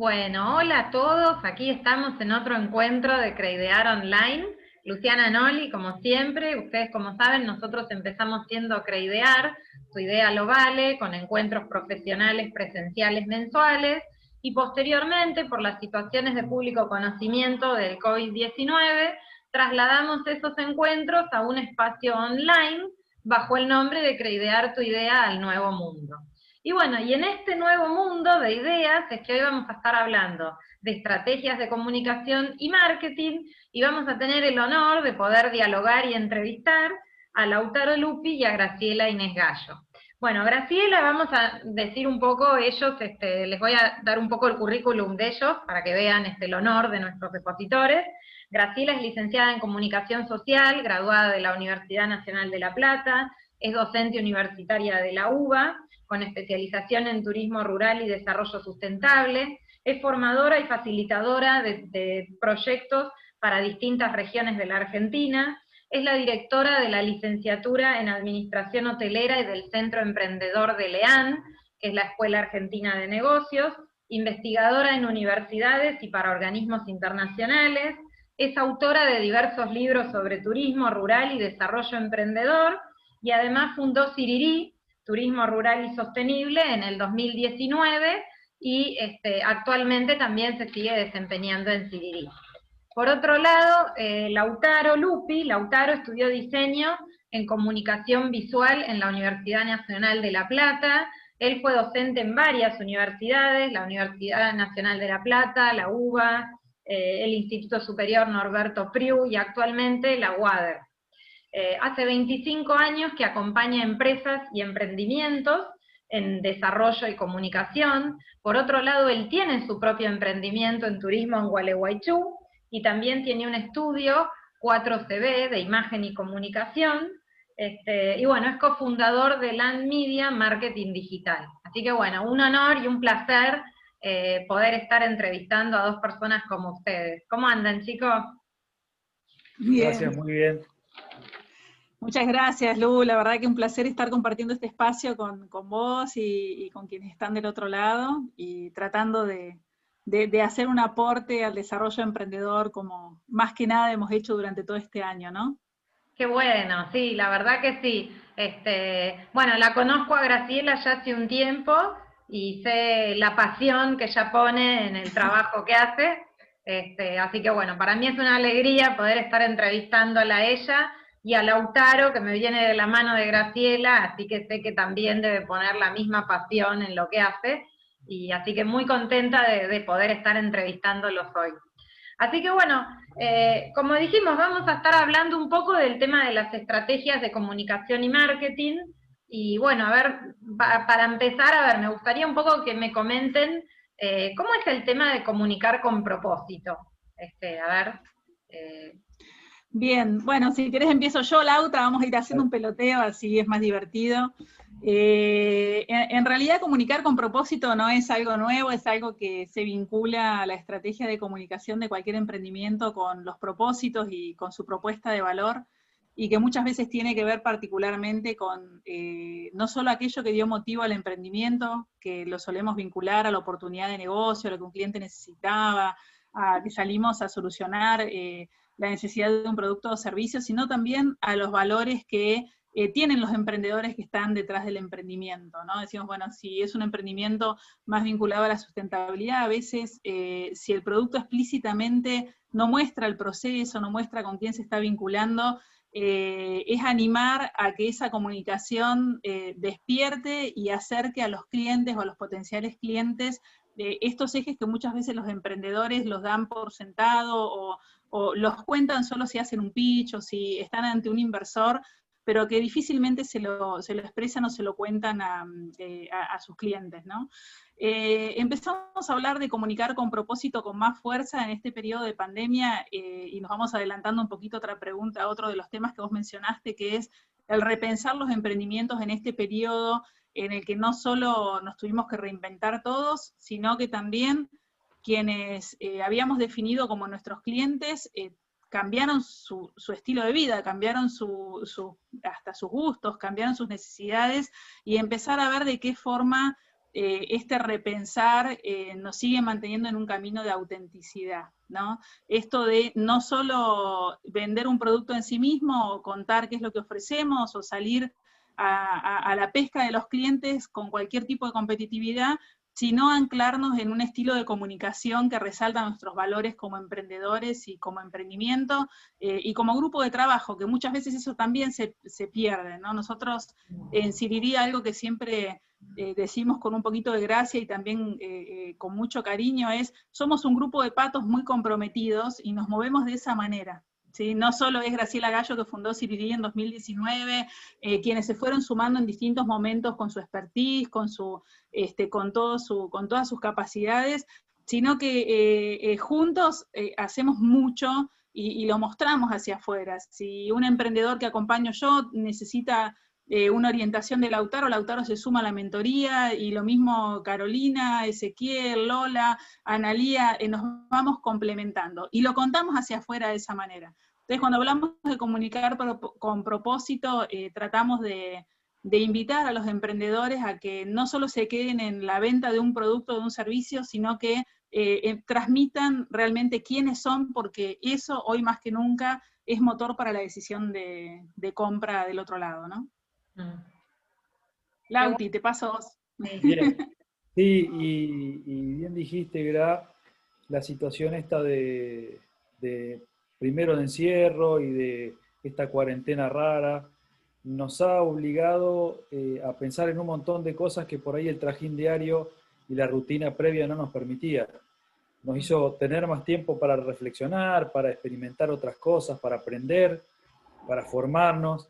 Bueno, hola a todos, aquí estamos en otro encuentro de Creidear Online. Luciana Noli, como siempre, ustedes como saben, nosotros empezamos siendo Creidear, su idea lo vale, con encuentros profesionales presenciales mensuales, y posteriormente, por las situaciones de público conocimiento del COVID-19, trasladamos esos encuentros a un espacio online bajo el nombre de Creidear tu idea al nuevo mundo. Y bueno, y en este nuevo mundo de ideas es que hoy vamos a estar hablando de estrategias de comunicación y marketing, y vamos a tener el honor de poder dialogar y entrevistar a Lautaro Lupi y a Graciela Inés Gallo. Bueno, Graciela, vamos a decir un poco, ellos, este, les voy a dar un poco el currículum de ellos para que vean este, el honor de nuestros expositores. Graciela es licenciada en Comunicación Social, graduada de la Universidad Nacional de La Plata, es docente universitaria de la UBA, con especialización en turismo rural y desarrollo sustentable, es formadora y facilitadora de, proyectos para distintas regiones de la Argentina, es la directora de la licenciatura en Administración Hotelera y del Centro Emprendedor de Leán, que es la Escuela Argentina de Negocios, investigadora en universidades y para organismos internacionales, es autora de diversos libros sobre turismo rural y desarrollo emprendedor, y además fundó Sirirí, Turismo Rural y Sostenible en el 2019 y este, actualmente también se sigue desempeñando en Sirirí. Por otro lado, eh, Lautaro Lupi, Lautaro estudió diseño en comunicación visual en la Universidad Nacional de La Plata, él fue docente en varias universidades, la Universidad Nacional de La Plata, la UBA, eh, el Instituto Superior Norberto Priu y actualmente la UADER. Eh, hace 25 años que acompaña empresas y emprendimientos en desarrollo y comunicación. Por otro lado, él tiene su propio emprendimiento en turismo en Gualeguaychú y también tiene un estudio 4CB de imagen y comunicación. Este, y bueno, es cofundador de Land Media Marketing Digital. Así que bueno, un honor y un placer eh, poder estar entrevistando a dos personas como ustedes. ¿Cómo andan, chicos? Gracias, muy bien. Muchas gracias, Lu. La verdad que un placer estar compartiendo este espacio con, vos y, con quienes están del otro lado y tratando de, hacer un aporte al desarrollo emprendedor como más que nada hemos hecho durante todo este año, ¿no? Qué bueno, sí, la verdad que sí. Este, bueno, la conozco a Graciela ya hace un tiempo y sé la pasión que ella pone en el trabajo que hace. Este, así que bueno, para mí es una alegría poder estar entrevistándola a ella y a Lautaro, que me viene de la mano de Graciela, así que sé que también debe poner la misma pasión en lo que hace, y así que muy contenta de, poder estar entrevistándolos hoy. Así que bueno, eh, como dijimos, vamos a estar hablando un poco del tema de las estrategias de comunicación y marketing, y bueno, a ver, para empezar, a ver, me gustaría un poco que me comenten eh, cómo es el tema de comunicar con propósito. Este, a ver, eh, Bien, bueno, si querés empiezo yo, Lauta, vamos a ir haciendo un peloteo, así es más divertido. Eh, en, realidad comunicar con propósito no es algo nuevo, es algo que se vincula a la estrategia de comunicación de cualquier emprendimiento con los propósitos y con su propuesta de valor, y que muchas veces tiene que ver particularmente con eh, no solo aquello que dio motivo al emprendimiento, que lo solemos vincular a la oportunidad de negocio, a lo que un cliente necesitaba, a que salimos a solucionar eh, la necesidad de un producto o servicio, sino también a los valores que eh, tienen los emprendedores que están detrás del emprendimiento, ¿no? Decimos, bueno, si es un emprendimiento más vinculado a la sustentabilidad, a veces eh, si el producto explícitamente no muestra el proceso, no muestra con quién se está vinculando, eh, es animar a que esa comunicación despierte y acerque a los clientes o a los potenciales clientes de estos ejes que muchas veces los emprendedores los dan por sentado o o los cuentan solo si hacen un pitch o si están ante un inversor, pero que difícilmente se lo, se lo expresan o se lo cuentan a, eh, sus clientes, ¿no? Eh, empezamos a hablar de comunicar con propósito con más fuerza en este periodo de pandemia eh, y nos vamos adelantando un poquito a otra pregunta, a otro de los temas que vos mencionaste, que es el repensar los emprendimientos en este periodo en el que no solo nos tuvimos que reinventar todos, sino que también quienes eh, habíamos definido como nuestros clientes eh, cambiaron su, estilo de vida, cambiaron hasta sus gustos, cambiaron sus necesidades y empezar a ver de qué forma eh, este repensar nos sigue manteniendo en un camino de autenticidad, ¿no? Esto de no solo vender un producto en sí mismo o contar qué es lo que ofrecemos o salir a la pesca de los clientes con cualquier tipo de competitividad, sino anclarnos en un estilo de comunicación que resalta nuestros valores como emprendedores y como emprendimiento eh, y como grupo de trabajo, que muchas veces eso también se, pierde, ¿no? Nosotros en Sirirí algo que siempre eh, decimos con un poquito de gracia y también eh, con mucho cariño es, somos un grupo de patos muy comprometidos y nos movemos de esa manera. No solo es Graciela Gallo que fundó Sirirí en 2019, eh, quienes se fueron sumando en distintos momentos con su expertise, con, su, este, con, todo su, con todas sus capacidades, sino que eh, eh, juntos hacemos mucho y, lo mostramos hacia afuera. Si un emprendedor que acompaño yo necesita una orientación de Lautaro, Lautaro se suma a la mentoría, y lo mismo Carolina, Ezequiel, Lola, Analía, nos vamos complementando. Y lo contamos hacia afuera de esa manera. Entonces, cuando hablamos de comunicar con propósito, eh, tratamos de, invitar a los emprendedores a que no solo se queden en la venta de un producto o de un servicio, sino que eh, eh, transmitan realmente quiénes son, porque eso hoy más que nunca es motor para la decisión de, compra del otro lado, ¿no? Lauti, te paso vos. Sí, y, bien dijiste, Gra, la situación esta de primero de encierro y de esta cuarentena rara, nos ha obligado eh, a pensar en un montón de cosas que por ahí el trajín diario y la rutina previa no nos permitía. Nos hizo tener más tiempo para reflexionar, para experimentar otras cosas, para aprender, para formarnos.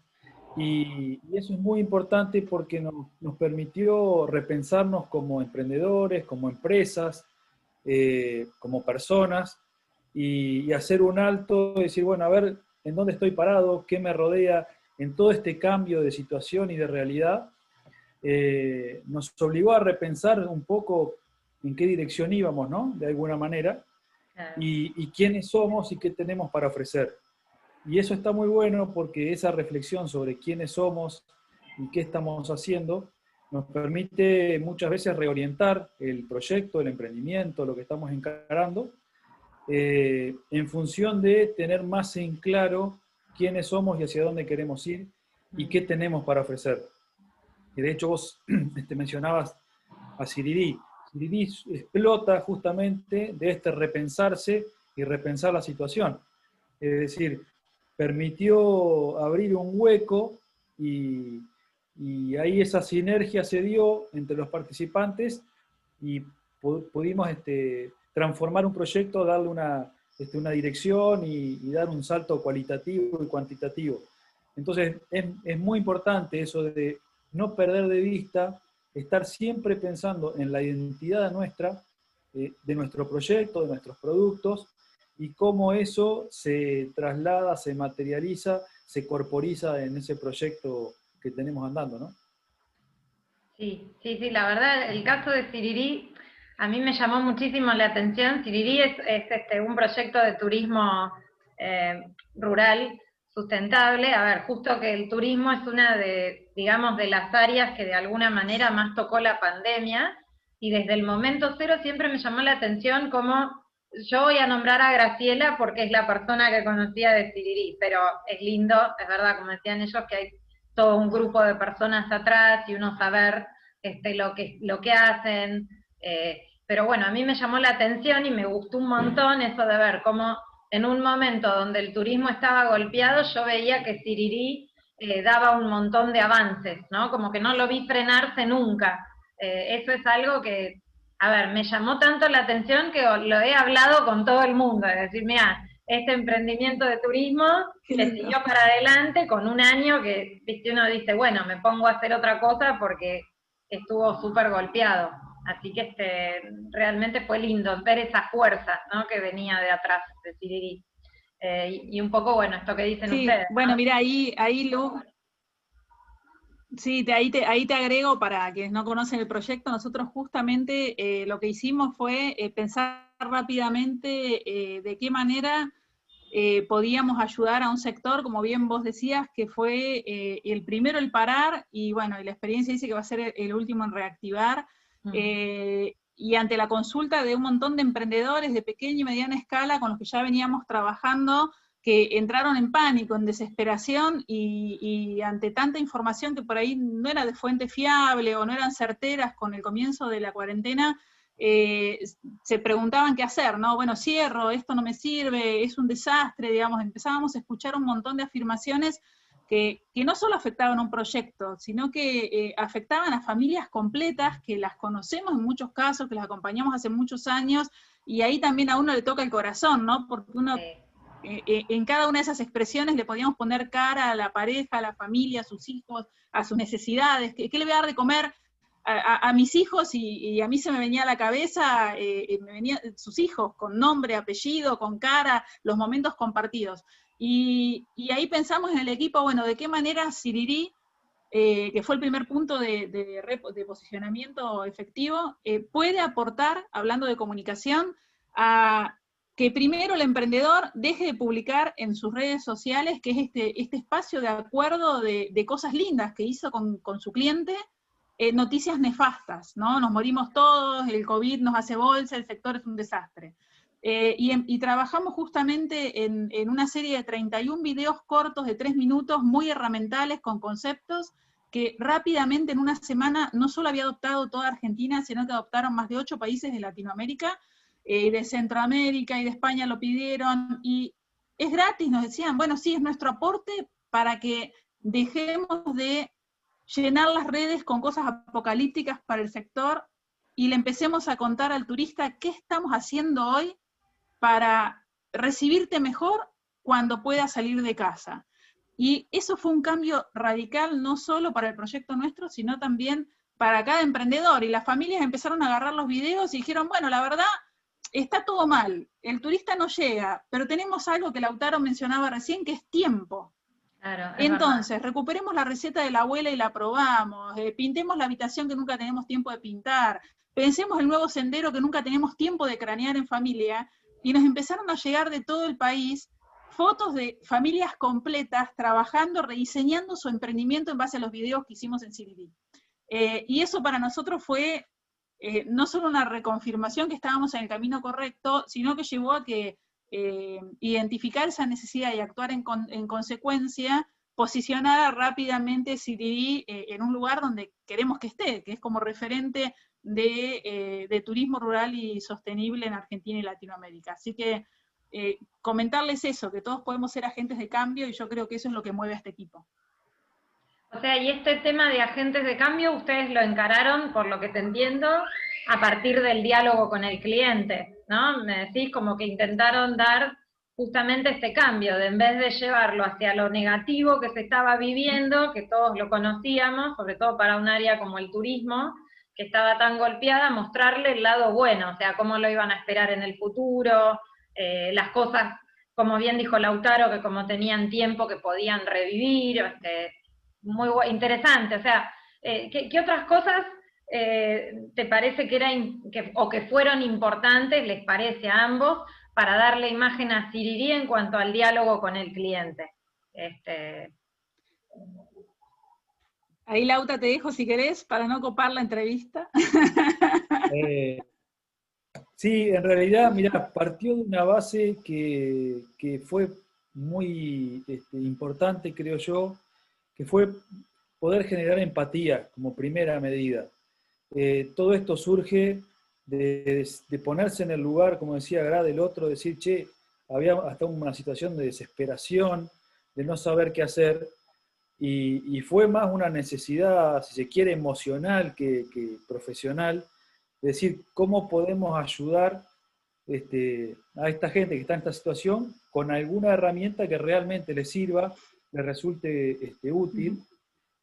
Y, eso es muy importante porque nos, permitió repensarnos como emprendedores, como empresas, eh, como personas, y, hacer un alto y decir, bueno, a ver, ¿en dónde estoy parado? ¿Qué me rodea en todo este cambio de situación y de realidad? Eh, nos obligó a repensar un poco en qué dirección íbamos, ¿no? De alguna manera, y, quiénes somos y qué tenemos para ofrecer. Y eso está muy bueno porque esa reflexión sobre quiénes somos y qué estamos haciendo nos permite muchas veces reorientar el proyecto, el emprendimiento, lo que estamos encarando, eh, en función de tener más en claro quiénes somos y hacia dónde queremos ir y qué tenemos para ofrecer. Y de hecho vos este, mencionabas a Sirirí. Sirirí explota justamente de este repensarse y repensar la situación. Es decir, permitió abrir un hueco y, ahí esa sinergia se dio entre los participantes y pudimos este, transformar un proyecto, darle una, este, dirección y, dar un salto cualitativo y cuantitativo. Entonces, es, muy importante eso de no perder de vista, estar siempre pensando en la identidad nuestra, eh, de nuestro proyecto, de nuestros productos, y cómo eso se traslada, se materializa, se corporiza en ese proyecto que tenemos andando, ¿no? Sí, sí, sí, la verdad, el caso de Sirirí a mí me llamó muchísimo la atención. Sirirí es, este, un proyecto de turismo eh, rural sustentable. A ver, justo que el turismo es una de, digamos, de las áreas que de alguna manera más tocó la pandemia. Y desde el momento cero siempre me llamó la atención cómo yo voy a nombrar a Graciela porque es la persona que conocía de Sirirí, pero es lindo, es verdad, como decían ellos, que hay todo un grupo de personas atrás y uno saber este, lo, que, lo que hacen. Eh, pero bueno, a mí me llamó la atención y me gustó un montón eso de ver cómo en un momento donde el turismo estaba golpeado, yo veía que Sirirí eh, daba un montón de avances, ¿no? Como que no lo vi frenarse nunca. Eh, eso es algo que, a ver, me llamó tanto la atención que lo he hablado con todo el mundo, es decir, mira, este emprendimiento de turismo le siguió para adelante con un año que, viste, uno dice, bueno, me pongo a hacer otra cosa porque estuvo súper golpeado. Así que este, realmente fue lindo ver esa fuerza ¿no? que venía de atrás de Sirirí. Eh, y, un poco, bueno, esto que dicen ustedes. Bueno, mira, ahí, ahí Lu, Sí, te, ahí, te, ahí te agrego para quienes no conocen el proyecto, nosotros justamente eh, lo que hicimos fue eh, pensar rápidamente de qué manera podíamos ayudar a un sector, como bien vos decías, que fue el primero el parar y bueno, y la experiencia dice que va a ser el último en reactivar. Eh, y ante la consulta de un montón de emprendedores de pequeña y mediana escala con los que ya veníamos trabajando, que entraron en pánico, en desesperación y, ante tanta información que por ahí no era de fuente fiable o no eran certeras con el comienzo de la cuarentena, eh, se preguntaban qué hacer, ¿no? Bueno, cierro, esto no me sirve, es un desastre, digamos, empezábamos a escuchar un montón de afirmaciones que, no solo afectaban a un proyecto, sino que eh, afectaban a familias completas, que las conocemos en muchos casos, que las acompañamos hace muchos años, y ahí también a uno le toca el corazón, ¿no? Porque uno... en cada una de esas expresiones le podíamos poner cara a la pareja, a la familia, a sus hijos, a sus necesidades, qué, le voy a dar de comer a, mis hijos y, a mí se me venía a la cabeza, eh, eh, me venían sus hijos con nombre, apellido, con cara, los momentos compartidos. Y, ahí pensamos en el equipo, bueno, de qué manera Siriri, eh, que fue el primer punto de posicionamiento efectivo, puede aportar, hablando de comunicación, a que primero el emprendedor deje de publicar en sus redes sociales, que es este, este espacio de acuerdo de, cosas lindas que hizo con, con su cliente, eh, noticias nefastas, ¿no? Nos morimos todos, el COVID nos hace bolsa, el sector es un desastre. Eh, y, trabajamos justamente en, una serie de 31 videos cortos de 3 minutos, muy herramientales, con conceptos, que rápidamente en una semana no solo había adoptado toda Argentina, sino que adoptaron más de 8 países de Latinoamérica, eh, de Centroamérica y de España lo pidieron, y es gratis, nos decían, bueno, sí, es nuestro aporte para que dejemos de llenar las redes con cosas apocalípticas para el sector y le empecemos a contar al turista qué estamos haciendo hoy para recibirte mejor cuando pueda salir de casa. Y eso fue un cambio radical no solo para el proyecto nuestro, sino también para cada emprendedor. Y las familias empezaron a agarrar los videos y dijeron, bueno, la verdad, está todo mal, el turista no llega, pero tenemos algo que Lautaro mencionaba recién, que es tiempo. Entonces, recuperemos la receta de la abuela y la probamos, eh, pintemos la habitación que nunca tenemos tiempo de pintar, pensemos el nuevo sendero que nunca tenemos tiempo de cranear en familia, y nos empezaron a llegar de todo el país fotos de familias completas trabajando, rediseñando su emprendimiento en base a los videos que hicimos en CDD. Eh, y eso para nosotros fue eh, no solo una reconfirmación que estábamos en el camino correcto, sino que llevó a que eh, identificar esa necesidad y actuar en, consecuencia, posicionar rápidamente CDD eh, en un lugar donde queremos que esté, que es como referente de, eh, turismo rural y sostenible en Argentina y Latinoamérica. Así que comentarles eso, que todos podemos ser agentes de cambio y yo creo que eso es lo que mueve a este equipo. O sea, y este tema de agentes de cambio, ustedes lo encararon, por lo que te entiendo, a partir del diálogo con el cliente, ¿no? Me decís como que intentaron dar justamente este cambio, de en vez de llevarlo hacia lo negativo que se estaba viviendo, que todos lo conocíamos, sobre todo para un área como el turismo, que estaba tan golpeada, mostrarle el lado bueno, o sea, cómo lo iban a esperar en el futuro, eh, las cosas, como bien dijo Lautaro, que como tenían tiempo que podían revivir, este, muy interesante, o sea, eh, ¿qué, otras cosas eh, te parece que, era o que fueron importantes, les parece a ambos, para darle imagen a Sirirí en cuanto al diálogo con el cliente? Este... Ahí Lauta te dejo si querés, para no copar la entrevista. Eh, sí, en realidad, mira, partió de una base que, fue muy este, importante, creo yo, que fue poder generar empatía como primera medida. Eh, todo esto surge de, ponerse en el lugar, como decía Gra, del otro, decir, che, había hasta una situación de desesperación, de no saber qué hacer, y, fue más una necesidad, si se quiere, emocional que, profesional, decir, ¿cómo podemos ayudar este, a esta gente que está en esta situación con alguna herramienta que realmente les sirva, les resulte este, útil?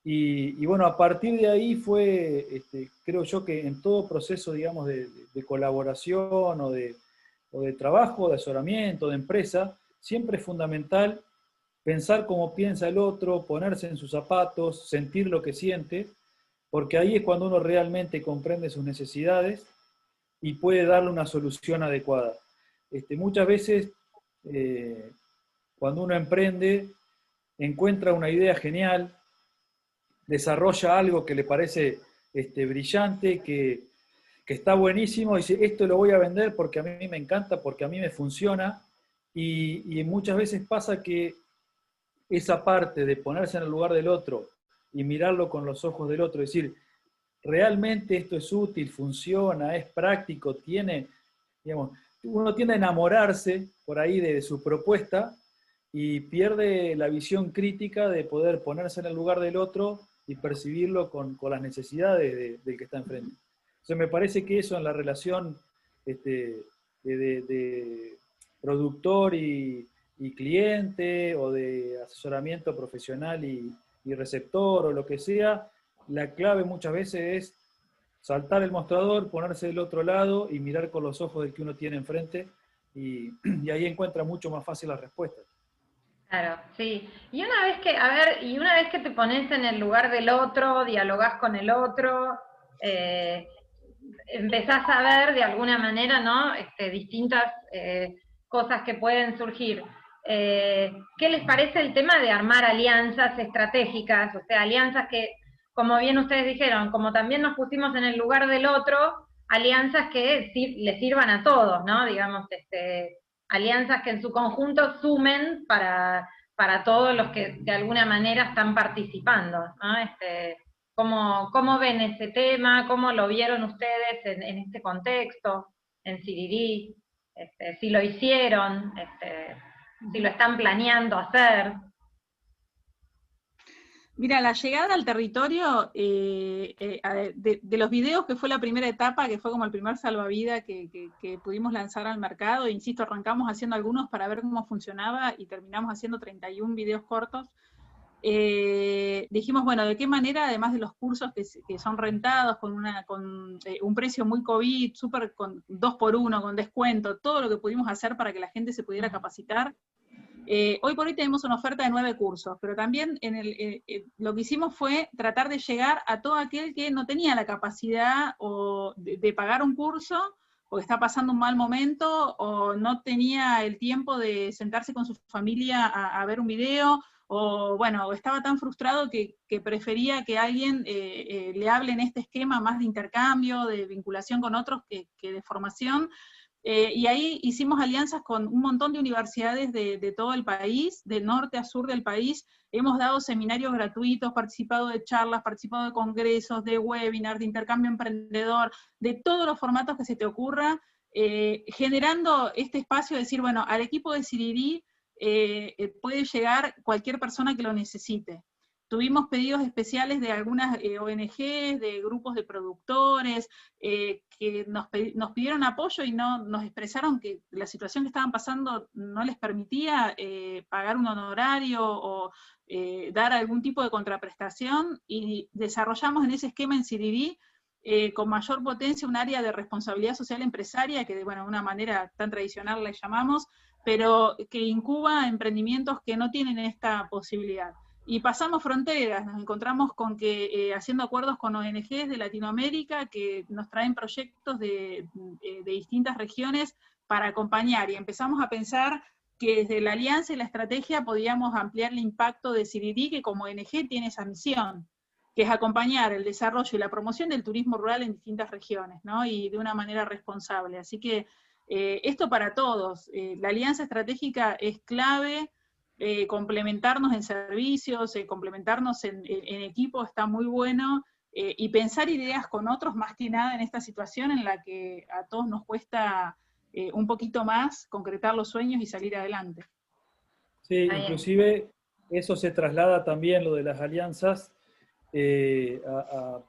Y, bueno, a partir de ahí fue, este, creo yo que en todo proceso, digamos, de, colaboración o de, de, trabajo, de asesoramiento, de empresa, siempre es fundamental pensar cómo piensa el otro, ponerse en sus zapatos, sentir lo que siente, porque ahí es cuando uno realmente comprende sus necesidades y puede darle una solución adecuada. Este, muchas veces, eh, cuando uno emprende, encuentra una idea genial, desarrolla algo que le parece este, brillante, que, que está buenísimo, dice, esto lo voy a vender porque a mí me encanta, porque a mí me funciona, y, muchas veces pasa que esa parte de ponerse en el lugar del otro y mirarlo con los ojos del otro, decir, realmente esto es útil, funciona, es práctico, tiene, digamos, uno tiende a enamorarse por ahí de su propuesta y pierde la visión crítica de poder ponerse en el lugar del otro y percibirlo con, las necesidades del que está enfrente. Entonces me parece que eso en la relación este, de, productor y, cliente o de asesoramiento profesional y, receptor o lo que sea, la clave muchas veces es saltar el mostrador, ponerse del otro lado y mirar con los ojos del que uno tiene enfrente y, y ahí encuentra mucho más fácil las respuestas. Claro, sí. Y una vez que, a ver, y una vez que te pones en el lugar del otro, dialogás con el otro, eh, empezás a ver de alguna manera, ¿no? Este, distintas eh, cosas que pueden surgir. Eh, ¿Qué les parece el tema de armar alianzas estratégicas? O sea, alianzas que, como bien ustedes dijeron, como también nos pusimos en el lugar del otro, alianzas que le sirvan a todos, ¿no? Digamos, este, alianzas que en su conjunto sumen para, para todos los que de alguna manera están participando. ¿no? Este, ¿cómo, ¿Cómo ven ese tema? ¿Cómo lo vieron ustedes en, este contexto, en Sirirí? Este, si lo hicieron, este, si lo están planeando hacer. Mira, la llegada al territorio, eh, eh, de, los videos que fue la primera etapa, que fue como el primer salvavidas que, pudimos lanzar al mercado, insisto, arrancamos haciendo algunos para ver cómo funcionaba y terminamos haciendo 31 videos cortos. Eh, dijimos, bueno, ¿de qué manera, además de los cursos que, son rentados con, una, con un precio muy COVID, súper con dos por uno, con descuento, todo lo que pudimos hacer para que la gente se pudiera capacitar, eh, hoy por hoy tenemos una oferta de nueve cursos, pero también eh, eh, lo que hicimos fue tratar de llegar a todo aquel que no tenía la capacidad o de, pagar un curso, o está pasando un mal momento, o no tenía el tiempo de sentarse con su familia a, ver un video, o bueno, estaba tan frustrado que, prefería que alguien le hable en este esquema más de intercambio, de vinculación con otros que de formación. Eh, y ahí hicimos alianzas con un montón de universidades de, todo el país, de norte a sur del país. Hemos dado seminarios gratuitos, participado de charlas, participado de congresos, de webinars, de intercambio emprendedor, de todos los formatos que se te ocurra, eh, generando este espacio de decir, bueno, al equipo de Sirirí eh, puede llegar cualquier persona que lo necesite. Tuvimos pedidos especiales de algunas eh, ONGs, de grupos de productores, eh, que nos, pidieron apoyo y no nos expresaron que la situación que estaban pasando no les permitía eh, pagar un honorario o dar algún tipo de contraprestación y desarrollamos en ese esquema en CDD con mayor potencia un área de responsabilidad social empresaria, que de bueno, una manera tan tradicional le llamamos, pero que incuba emprendimientos que no tienen esta posibilidad y pasamos fronteras, nos encontramos con que eh, haciendo acuerdos con ONGs de Latinoamérica que nos traen proyectos de, eh, de, distintas regiones para acompañar y empezamos a pensar que desde la alianza y la estrategia podíamos ampliar el impacto de CIDIDI, que como ONG tiene esa misión, que es acompañar el desarrollo y la promoción del turismo rural en distintas regiones, ¿no? y de una manera responsable. Así que eh, esto para todos, la alianza estratégica es clave, eh, complementarnos en servicios, eh, complementarnos en, equipo está muy bueno, eh, y pensar ideas con otros más que nada en esta situación en la que a todos nos cuesta un poquito más concretar los sueños y salir adelante. Sí, inclusive eso se traslada también, lo de las alianzas,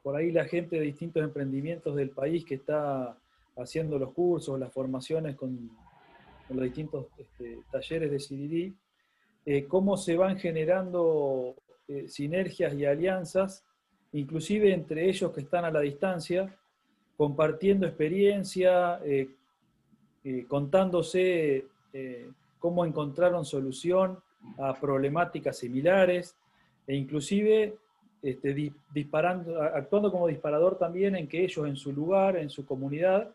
por ahí la gente de distintos emprendimientos del país que está haciendo los cursos, las formaciones con, los distintos este, talleres de CDD, eh, cómo se van generando eh, sinergias y alianzas, inclusive entre ellos que están a la distancia, compartiendo experiencia, eh, contándose cómo encontraron solución a problemáticas similares, e inclusive este, actuando como disparador también en que ellos en su lugar, en su comunidad,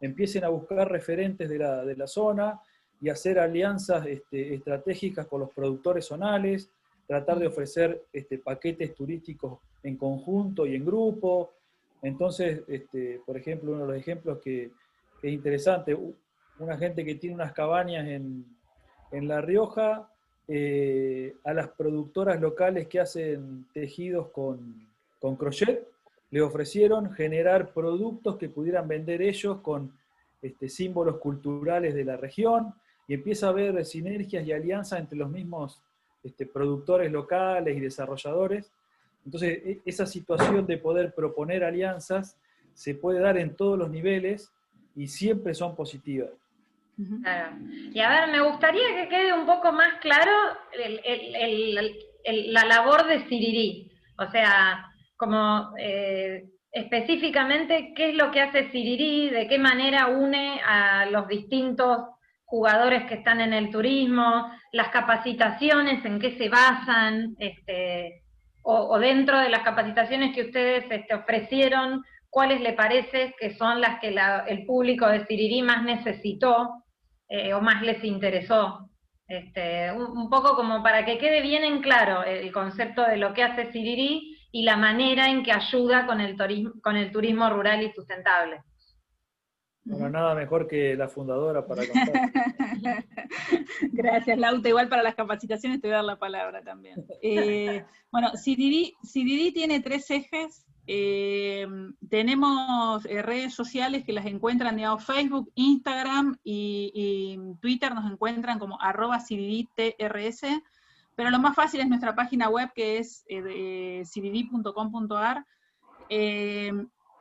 empiecen a buscar referentes de la, de la zona y hacer alianzas este, estratégicas con los productores zonales, tratar de ofrecer este, paquetes turísticos en conjunto y en grupo, Entonces, este, por ejemplo, uno de los ejemplos que, es interesante, una gente que tiene unas cabañas en, La Rioja, eh, a las productoras locales que hacen tejidos con, con crochet, le ofrecieron generar productos que pudieran vender ellos con símbolos culturales de la región y empieza a haber sinergias y alianzas entre los mismos este, productores locales y desarrolladores. Entonces, e, esa situación de poder proponer alianzas se puede dar en todos los niveles y siempre son positivas. Claro. Y a ver, me gustaría que quede un poco más claro la labor de Sirirí. O sea, como eh, específicamente qué es lo que hace Sirirí, de qué manera une a los distintos jugadores que están en el turismo, las capacitaciones, en qué se basan, este, o, dentro de las capacitaciones que ustedes este, ofrecieron, cuáles le parece que son las que el público de Sirirí más necesitó eh, o más les interesó. Este, un, poco como para que quede bien en claro el concepto de lo que hace Sirirí y la manera en que ayuda con el turismo, con el turismo rural y sustentable. Bueno, nada mejor que la fundadora para contar. Gracias, Lauta. Igual para las capacitaciones te voy a dar la palabra también. Eh, bueno, CDD, tiene tres ejes. Eh, tenemos eh, redes sociales que las encuentran, digamos, Facebook, Instagram y, Twitter nos encuentran como arroba CDDTRS. Pero lo más fácil es nuestra página web que es eh, cdd.com.ar. Eh,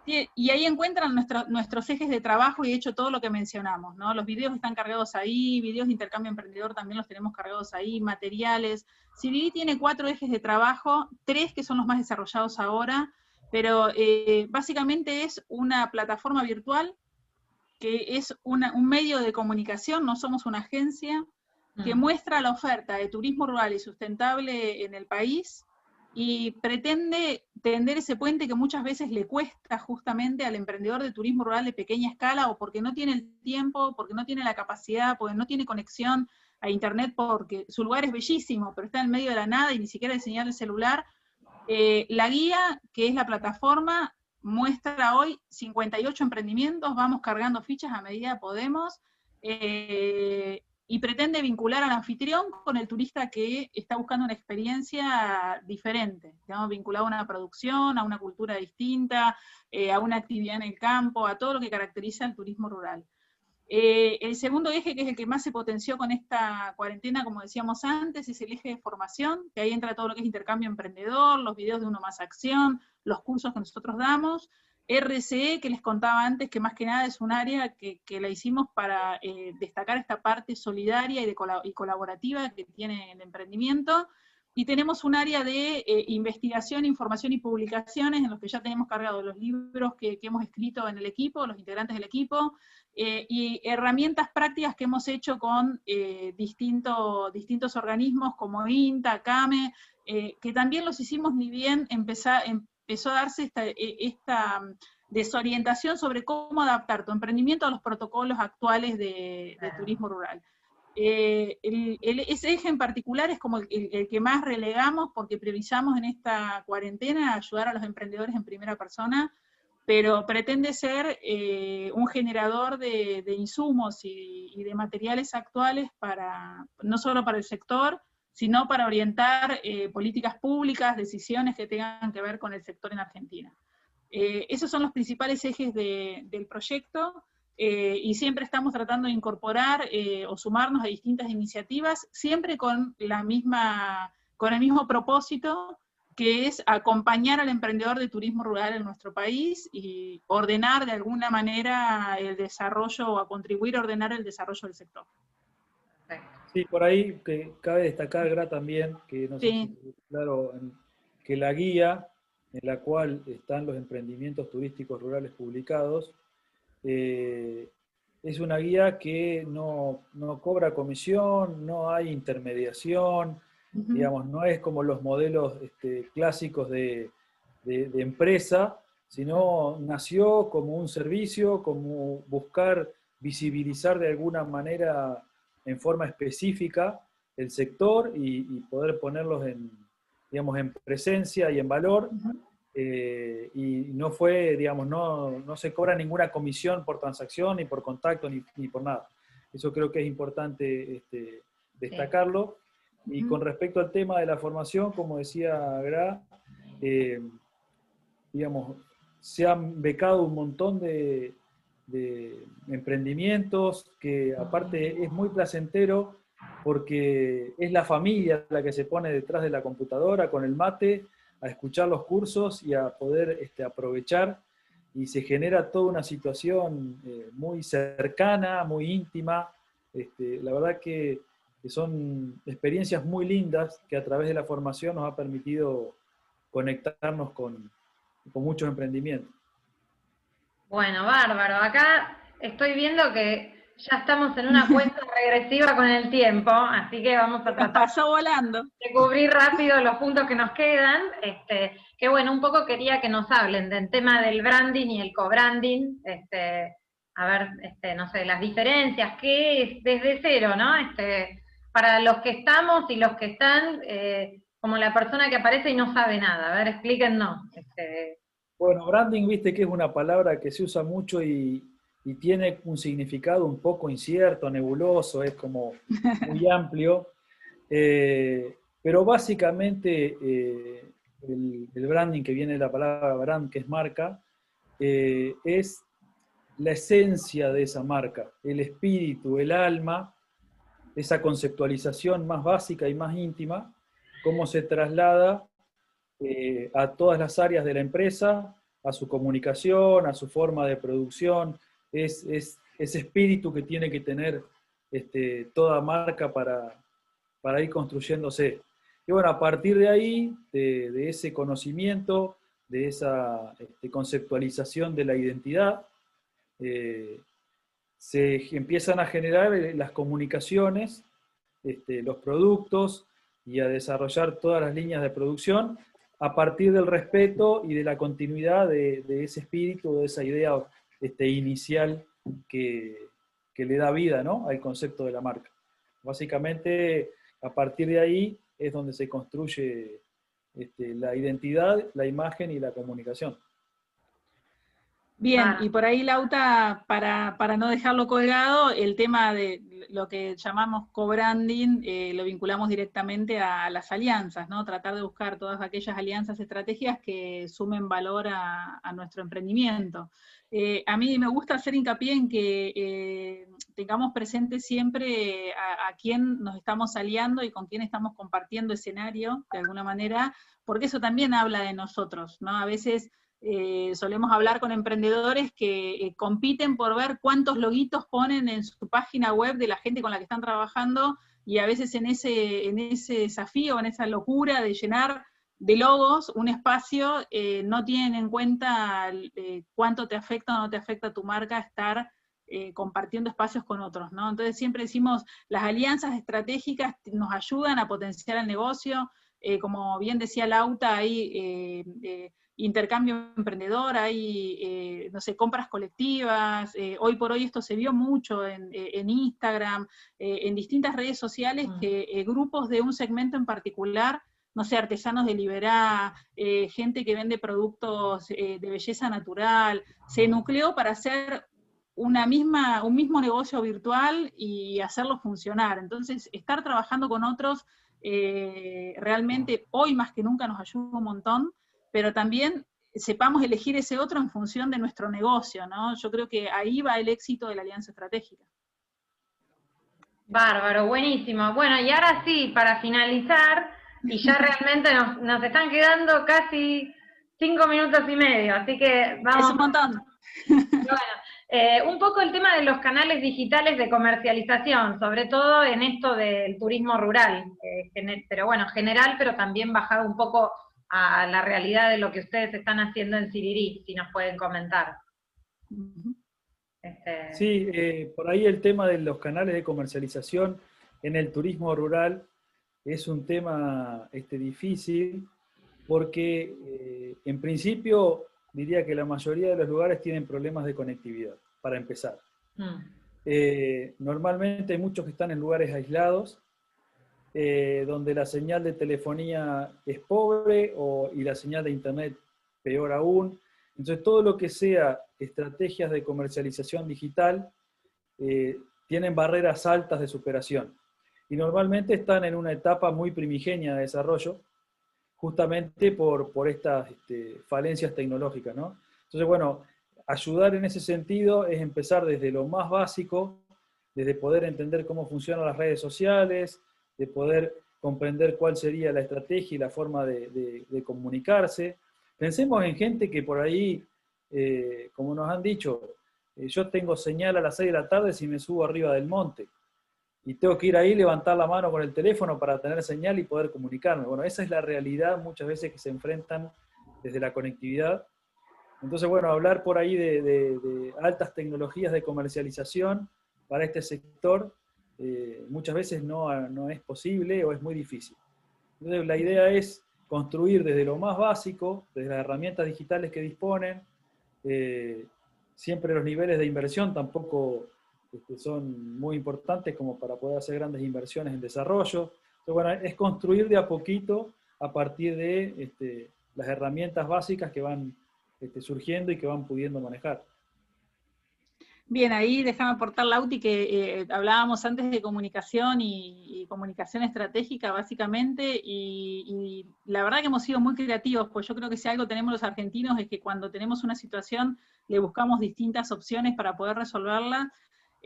y ahí encuentran nuestros ejes de trabajo y de hecho todo lo que mencionamos, ¿no? Los videos están cargados ahí, videos de intercambio emprendedor también los tenemos cargados ahí, materiales. CBD tiene cuatro ejes de trabajo, tres que son los más desarrollados ahora, pero eh, básicamente es una plataforma virtual que es un medio de comunicación, no somos una agencia, que mm. muestra la oferta de turismo rural y sustentable en el país y pretende tender ese puente que muchas veces le cuesta justamente al emprendedor de turismo rural de pequeña escala o porque no tiene el tiempo, porque no tiene la capacidad, porque no tiene conexión a internet porque su lugar es bellísimo, pero está en medio de la nada y ni siquiera enseñar el celular. Eh, la guía, que es la plataforma, muestra hoy 58 emprendimientos, vamos cargando fichas a medida que podemos. Eh, y pretende vincular al anfitrión con el turista que está buscando una experiencia diferente, digamos, vinculado a una producción, a una cultura distinta, eh, a una actividad en el campo, a todo lo que caracteriza el turismo rural. Eh, el segundo eje, que es el que más se potenció con esta cuarentena, como decíamos antes, es el eje de formación, que ahí entra todo lo que es intercambio emprendedor, los videos de Uno Más Acción, los cursos que nosotros damos, RCE, que les contaba antes, que más que nada es un área que, la hicimos para eh, destacar esta parte solidaria y, de y colaborativa que tiene el emprendimiento. Y tenemos un área de eh, investigación, información y publicaciones, en los que ya tenemos cargados los libros que, hemos escrito en el equipo, los integrantes del equipo, eh, y herramientas prácticas que hemos hecho con distintos organismos como INTA, CAME, que también los hicimos ni bien empezar, em, empezó a darse esta, e, esta mm, desorientación sobre cómo adaptar tu emprendimiento a los protocolos actuales de, turismo rural. Eh, ese eje en particular es como el, que más relegamos porque priorizamos en esta cuarentena ayudar a los emprendedores en primera persona, pero pretende ser eh, un generador de, insumos y, y, de materiales actuales para, no solo para el sector, sino para orientar eh, políticas públicas, decisiones que tengan que ver con el sector en Argentina. Eh, esos son los principales ejes del proyecto eh, y siempre estamos tratando de incorporar o sumarnos a distintas iniciativas, siempre con, la misma, con el mismo propósito, que es acompañar al emprendedor de turismo rural en nuestro país y ordenar de alguna manera el desarrollo o a contribuir a ordenar el desarrollo del sector. Sí, por ahí que cabe destacar, Gra, también, que no claro, que la guía en la cual están los emprendimientos turísticos rurales publicados, eh, es una guía que no, cobra comisión, no hay intermediación, digamos, no es como los modelos este, clásicos de, de, empresa, sino nació como un servicio, como buscar visibilizar de alguna manera en forma específica el sector y, poder ponerlos en, digamos, en presencia y en valor. eh, y no fue, digamos, no, no, se cobra ninguna comisión por transacción, ni por contacto, ni, ni por nada. Eso creo que es importante este, destacarlo. Y con respecto al tema de la formación, como decía Gra, eh, digamos, se han becado un montón de, de emprendimientos que aparte es muy placentero porque es la familia la que se pone detrás de la computadora con el mate a escuchar los cursos y a poder este, aprovechar y se genera toda una situación eh, muy cercana, muy íntima. Este, la verdad que, son experiencias muy lindas que a través de la formación nos ha permitido conectarnos con, con muchos emprendimientos. Bueno, bárbaro. Acá estoy viendo que ya estamos en una cuenta regresiva con el tiempo, así que vamos a tratar pasó volando. de cubrir rápido los puntos que nos quedan. Este, que bueno, un poco quería que nos hablen del tema del branding y el co-branding. Este, a ver, este, no sé, las diferencias, qué es desde cero, ¿no? Este, para los que estamos y los que están, eh, como la persona que aparece y no sabe nada. A ver, explíquennos. Este. Bueno, branding, viste que es una palabra que se usa mucho y, y tiene un significado un poco incierto, nebuloso, es como muy amplio. Eh, pero básicamente eh, el, branding que viene de la palabra brand, que es marca, eh, es la esencia de esa marca, el espíritu, el alma, esa conceptualización más básica y más íntima, cómo se traslada a todas las áreas de la empresa, a su comunicación, a su forma de producción, es, ese espíritu que tiene que tener este, toda marca para, ir construyéndose. Y bueno, a partir de ahí, de, ese conocimiento, de esa este, conceptualización de la identidad, eh, se empiezan a generar eh, las comunicaciones, este, los productos y a desarrollar todas las líneas de producción a partir del respeto y de la continuidad de, ese espíritu, de esa idea este, inicial que, le da vida ¿no? al concepto de la marca. Básicamente, a partir de ahí es donde se construye este, la identidad, la imagen y la comunicación. Bien, y por ahí, Lauta, para, para, no dejarlo colgado, el tema de lo que llamamos co-branding eh, lo vinculamos directamente a las alianzas, ¿no? Tratar de buscar todas aquellas alianzas estrategias que sumen valor a, a nuestro emprendimiento. Eh, a mí me gusta hacer hincapié en que eh, tengamos presente siempre a, quién nos estamos aliando y con quién estamos compartiendo escenario, de alguna manera, porque eso también habla de nosotros, ¿no? A veces eh, solemos hablar con emprendedores que compiten por ver cuántos loguitos ponen en su página web de la gente con la que están trabajando, y a veces en ese, en ese desafío, en esa locura de llenar de logos, un espacio, eh, no tienen en cuenta eh, cuánto te afecta o no te afecta tu marca estar eh, compartiendo espacios con otros. Entonces siempre decimos, las alianzas estratégicas nos ayudan a potenciar el negocio, como bien decía Lauta, hay intercambio emprendedor, hay, no sé, compras colectivas, hoy por hoy esto se vio mucho en, Instagram, en distintas redes sociales, mm. que grupos de un segmento en particular no sé, artesanos de Liberá, eh, gente que vende productos eh, de belleza natural, se nucleó para hacer una misma, un mismo negocio virtual y hacerlo funcionar. Entonces, estar trabajando con otros eh, realmente hoy más que nunca nos ayuda un montón, pero también sepamos elegir ese otro en función de nuestro negocio, ¿no? Yo creo que ahí va el éxito de la alianza estratégica. Bárbaro, buenísimo. Bueno, y ahora sí, para finalizar, y ya realmente nos, están quedando casi cinco minutos y medio, así que vamos. Es un montón. Bueno, eh, un poco el tema de los canales digitales de comercialización, sobre todo en esto del turismo rural, eh, pero bueno, general, pero también bajado un poco a la realidad de lo que ustedes están haciendo en Sirirí, si nos pueden comentar. Este, sí, eh, por ahí el tema de los canales de comercialización en el turismo rural es un tema este, difícil porque eh, en principio diría que la mayoría de los lugares tienen problemas de conectividad, para empezar. Mm. Eh, normalmente hay muchos que están en lugares aislados, eh, donde la señal de telefonía es pobre y la señal de internet peor aún. Entonces, todo lo que sea estrategias de comercialización digital eh, tienen barreras altas de superación. Y normalmente están en una etapa muy primigenia de desarrollo, justamente por, por estas este, falencias tecnológicas. ¿no? Entonces, bueno, ayudar en ese sentido es empezar desde lo más básico, desde poder entender cómo funcionan las redes sociales, de poder comprender cuál sería la estrategia y la forma de, comunicarse. Pensemos en gente que por ahí, eh, como nos han dicho, eh, yo tengo señal a las 6 de la tarde si me subo arriba del monte. Y tengo que ir ahí, levantar la mano con el teléfono para tener señal y poder comunicarme. Bueno, esa es la realidad muchas veces que se enfrentan desde la conectividad. Entonces, bueno, hablar por ahí de altas tecnologías de comercialización para este sector eh, muchas veces no, no, es posible o es muy difícil. Entonces la idea es construir desde lo más básico, desde las herramientas digitales que disponen, eh, siempre los niveles de inversión tampoco este, son muy importantes como para poder hacer grandes inversiones en desarrollo. Entonces, bueno, es construir de a poquito a partir de este, las herramientas básicas que van este, surgiendo y que van pudiendo manejar. Bien, ahí déjame aportar, Lauti, que eh, hablábamos antes de comunicación y, comunicación estratégica, básicamente, y, la verdad que hemos sido muy creativos, pues yo creo que si algo tenemos los argentinos es que cuando tenemos una situación le buscamos distintas opciones para poder resolverla,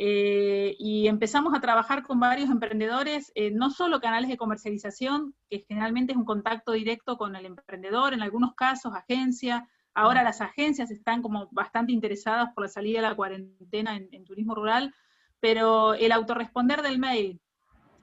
eh, y empezamos a trabajar con varios emprendedores, eh, no solo canales de comercialización, que generalmente es un contacto directo con el emprendedor, en algunos casos agencia, Ahora las agencias están como bastante interesadas por la salida de la cuarentena en, turismo rural, pero el autorresponder del mail,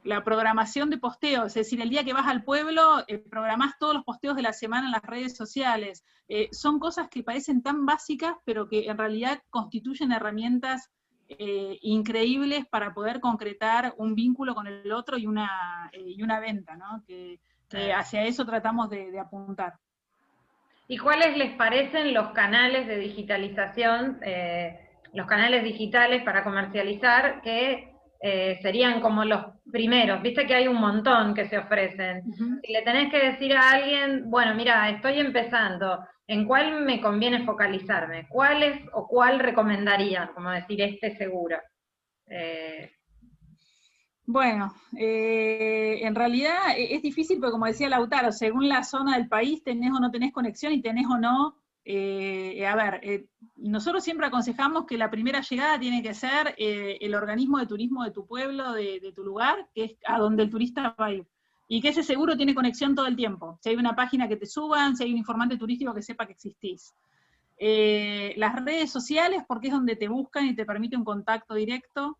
la programación de posteos, es decir, el día que vas al pueblo, eh, programás todos los posteos de la semana en las redes sociales. Eh, son cosas que parecen tan básicas, pero que en realidad constituyen herramientas eh, increíbles para poder concretar un vínculo con el otro y una, y una venta, ¿no? Que, hacia eso tratamos de apuntar. ¿Y cuáles les parecen los canales de digitalización, eh, los canales digitales para comercializar que eh, serían como los primeros? Viste que hay un montón que se ofrecen. Si le tenés que decir a alguien, bueno, mira, estoy empezando, ¿en cuál me conviene focalizarme? ¿Cuáles o cuál recomendaría? Como decir, este seguro. Eh, bueno, eh, en realidad e-, es difícil porque como decía Lautaro, según la zona del país tenés o no tenés conexión y tenés o no, eh, a ver, nosotros siempre aconsejamos que la primera llegada tiene que ser el organismo de turismo de tu pueblo, de, de, tu lugar, que es a donde el turista va a ir. Y que ese seguro tiene conexión todo el tiempo. Si hay una página que te suban, si hay un informante turístico que sepa que existís. las redes sociales, porque es donde te buscan y te permite un contacto directo.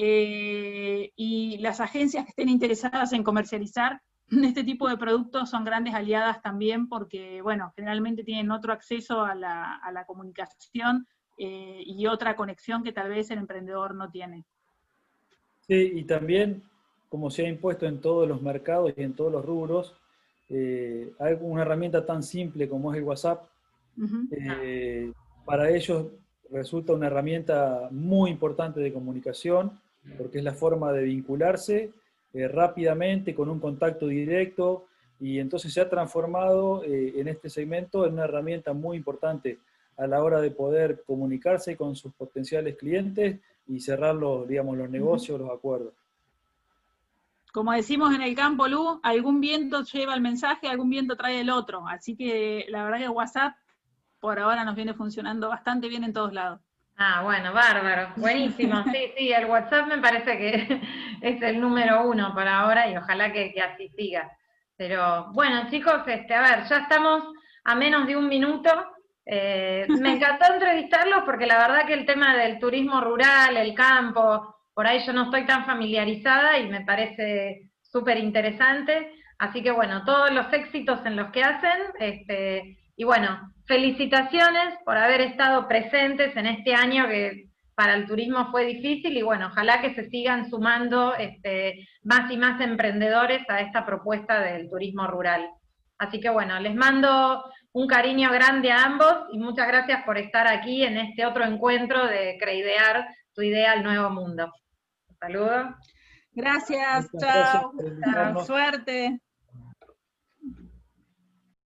Eh, y las agencias que estén interesadas en comercializar este tipo de productos son grandes aliadas también porque, bueno, generalmente tienen otro acceso a la, comunicación eh, y otra conexión que tal vez el emprendedor no tiene. Sí, y también, como se ha impuesto en todos los mercados y en todos los rubros, eh, una herramienta tan simple como es el WhatsApp. para ellos resulta una herramienta muy importante de comunicación porque es la forma de vincularse eh, rápidamente con un contacto directo y entonces se ha transformado eh, en este segmento en una herramienta muy importante a la hora de poder comunicarse con sus potenciales clientes y cerrar los, digamos, los negocios, los acuerdos. Como decimos en el campo, Lu, algún viento lleva el mensaje, algún viento trae el otro. Así que la verdad que WhatsApp por ahora nos viene funcionando bastante bien en todos lados. Ah, bueno, bárbaro, buenísimo. Sí, sí, el WhatsApp me parece que es el número uno para ahora y ojalá que, así siga. Pero bueno, chicos, este, a ver, ya estamos a menos de un minuto. Eh, me encantó entrevistarlos porque la verdad que el tema del turismo rural, el campo, por ahí yo no estoy tan familiarizada y me parece súper interesante. Así que bueno, todos los éxitos en los que hacen, este, y bueno, felicitaciones por haber estado presentes en este año que para el turismo fue difícil y bueno, ojalá que se sigan sumando este, más y más emprendedores a esta propuesta del turismo rural. Así que bueno, les mando un cariño grande a ambos y muchas gracias por estar aquí en este otro encuentro de Creidear tu idea al nuevo mundo. Saludos. Gracias, chao. Suerte.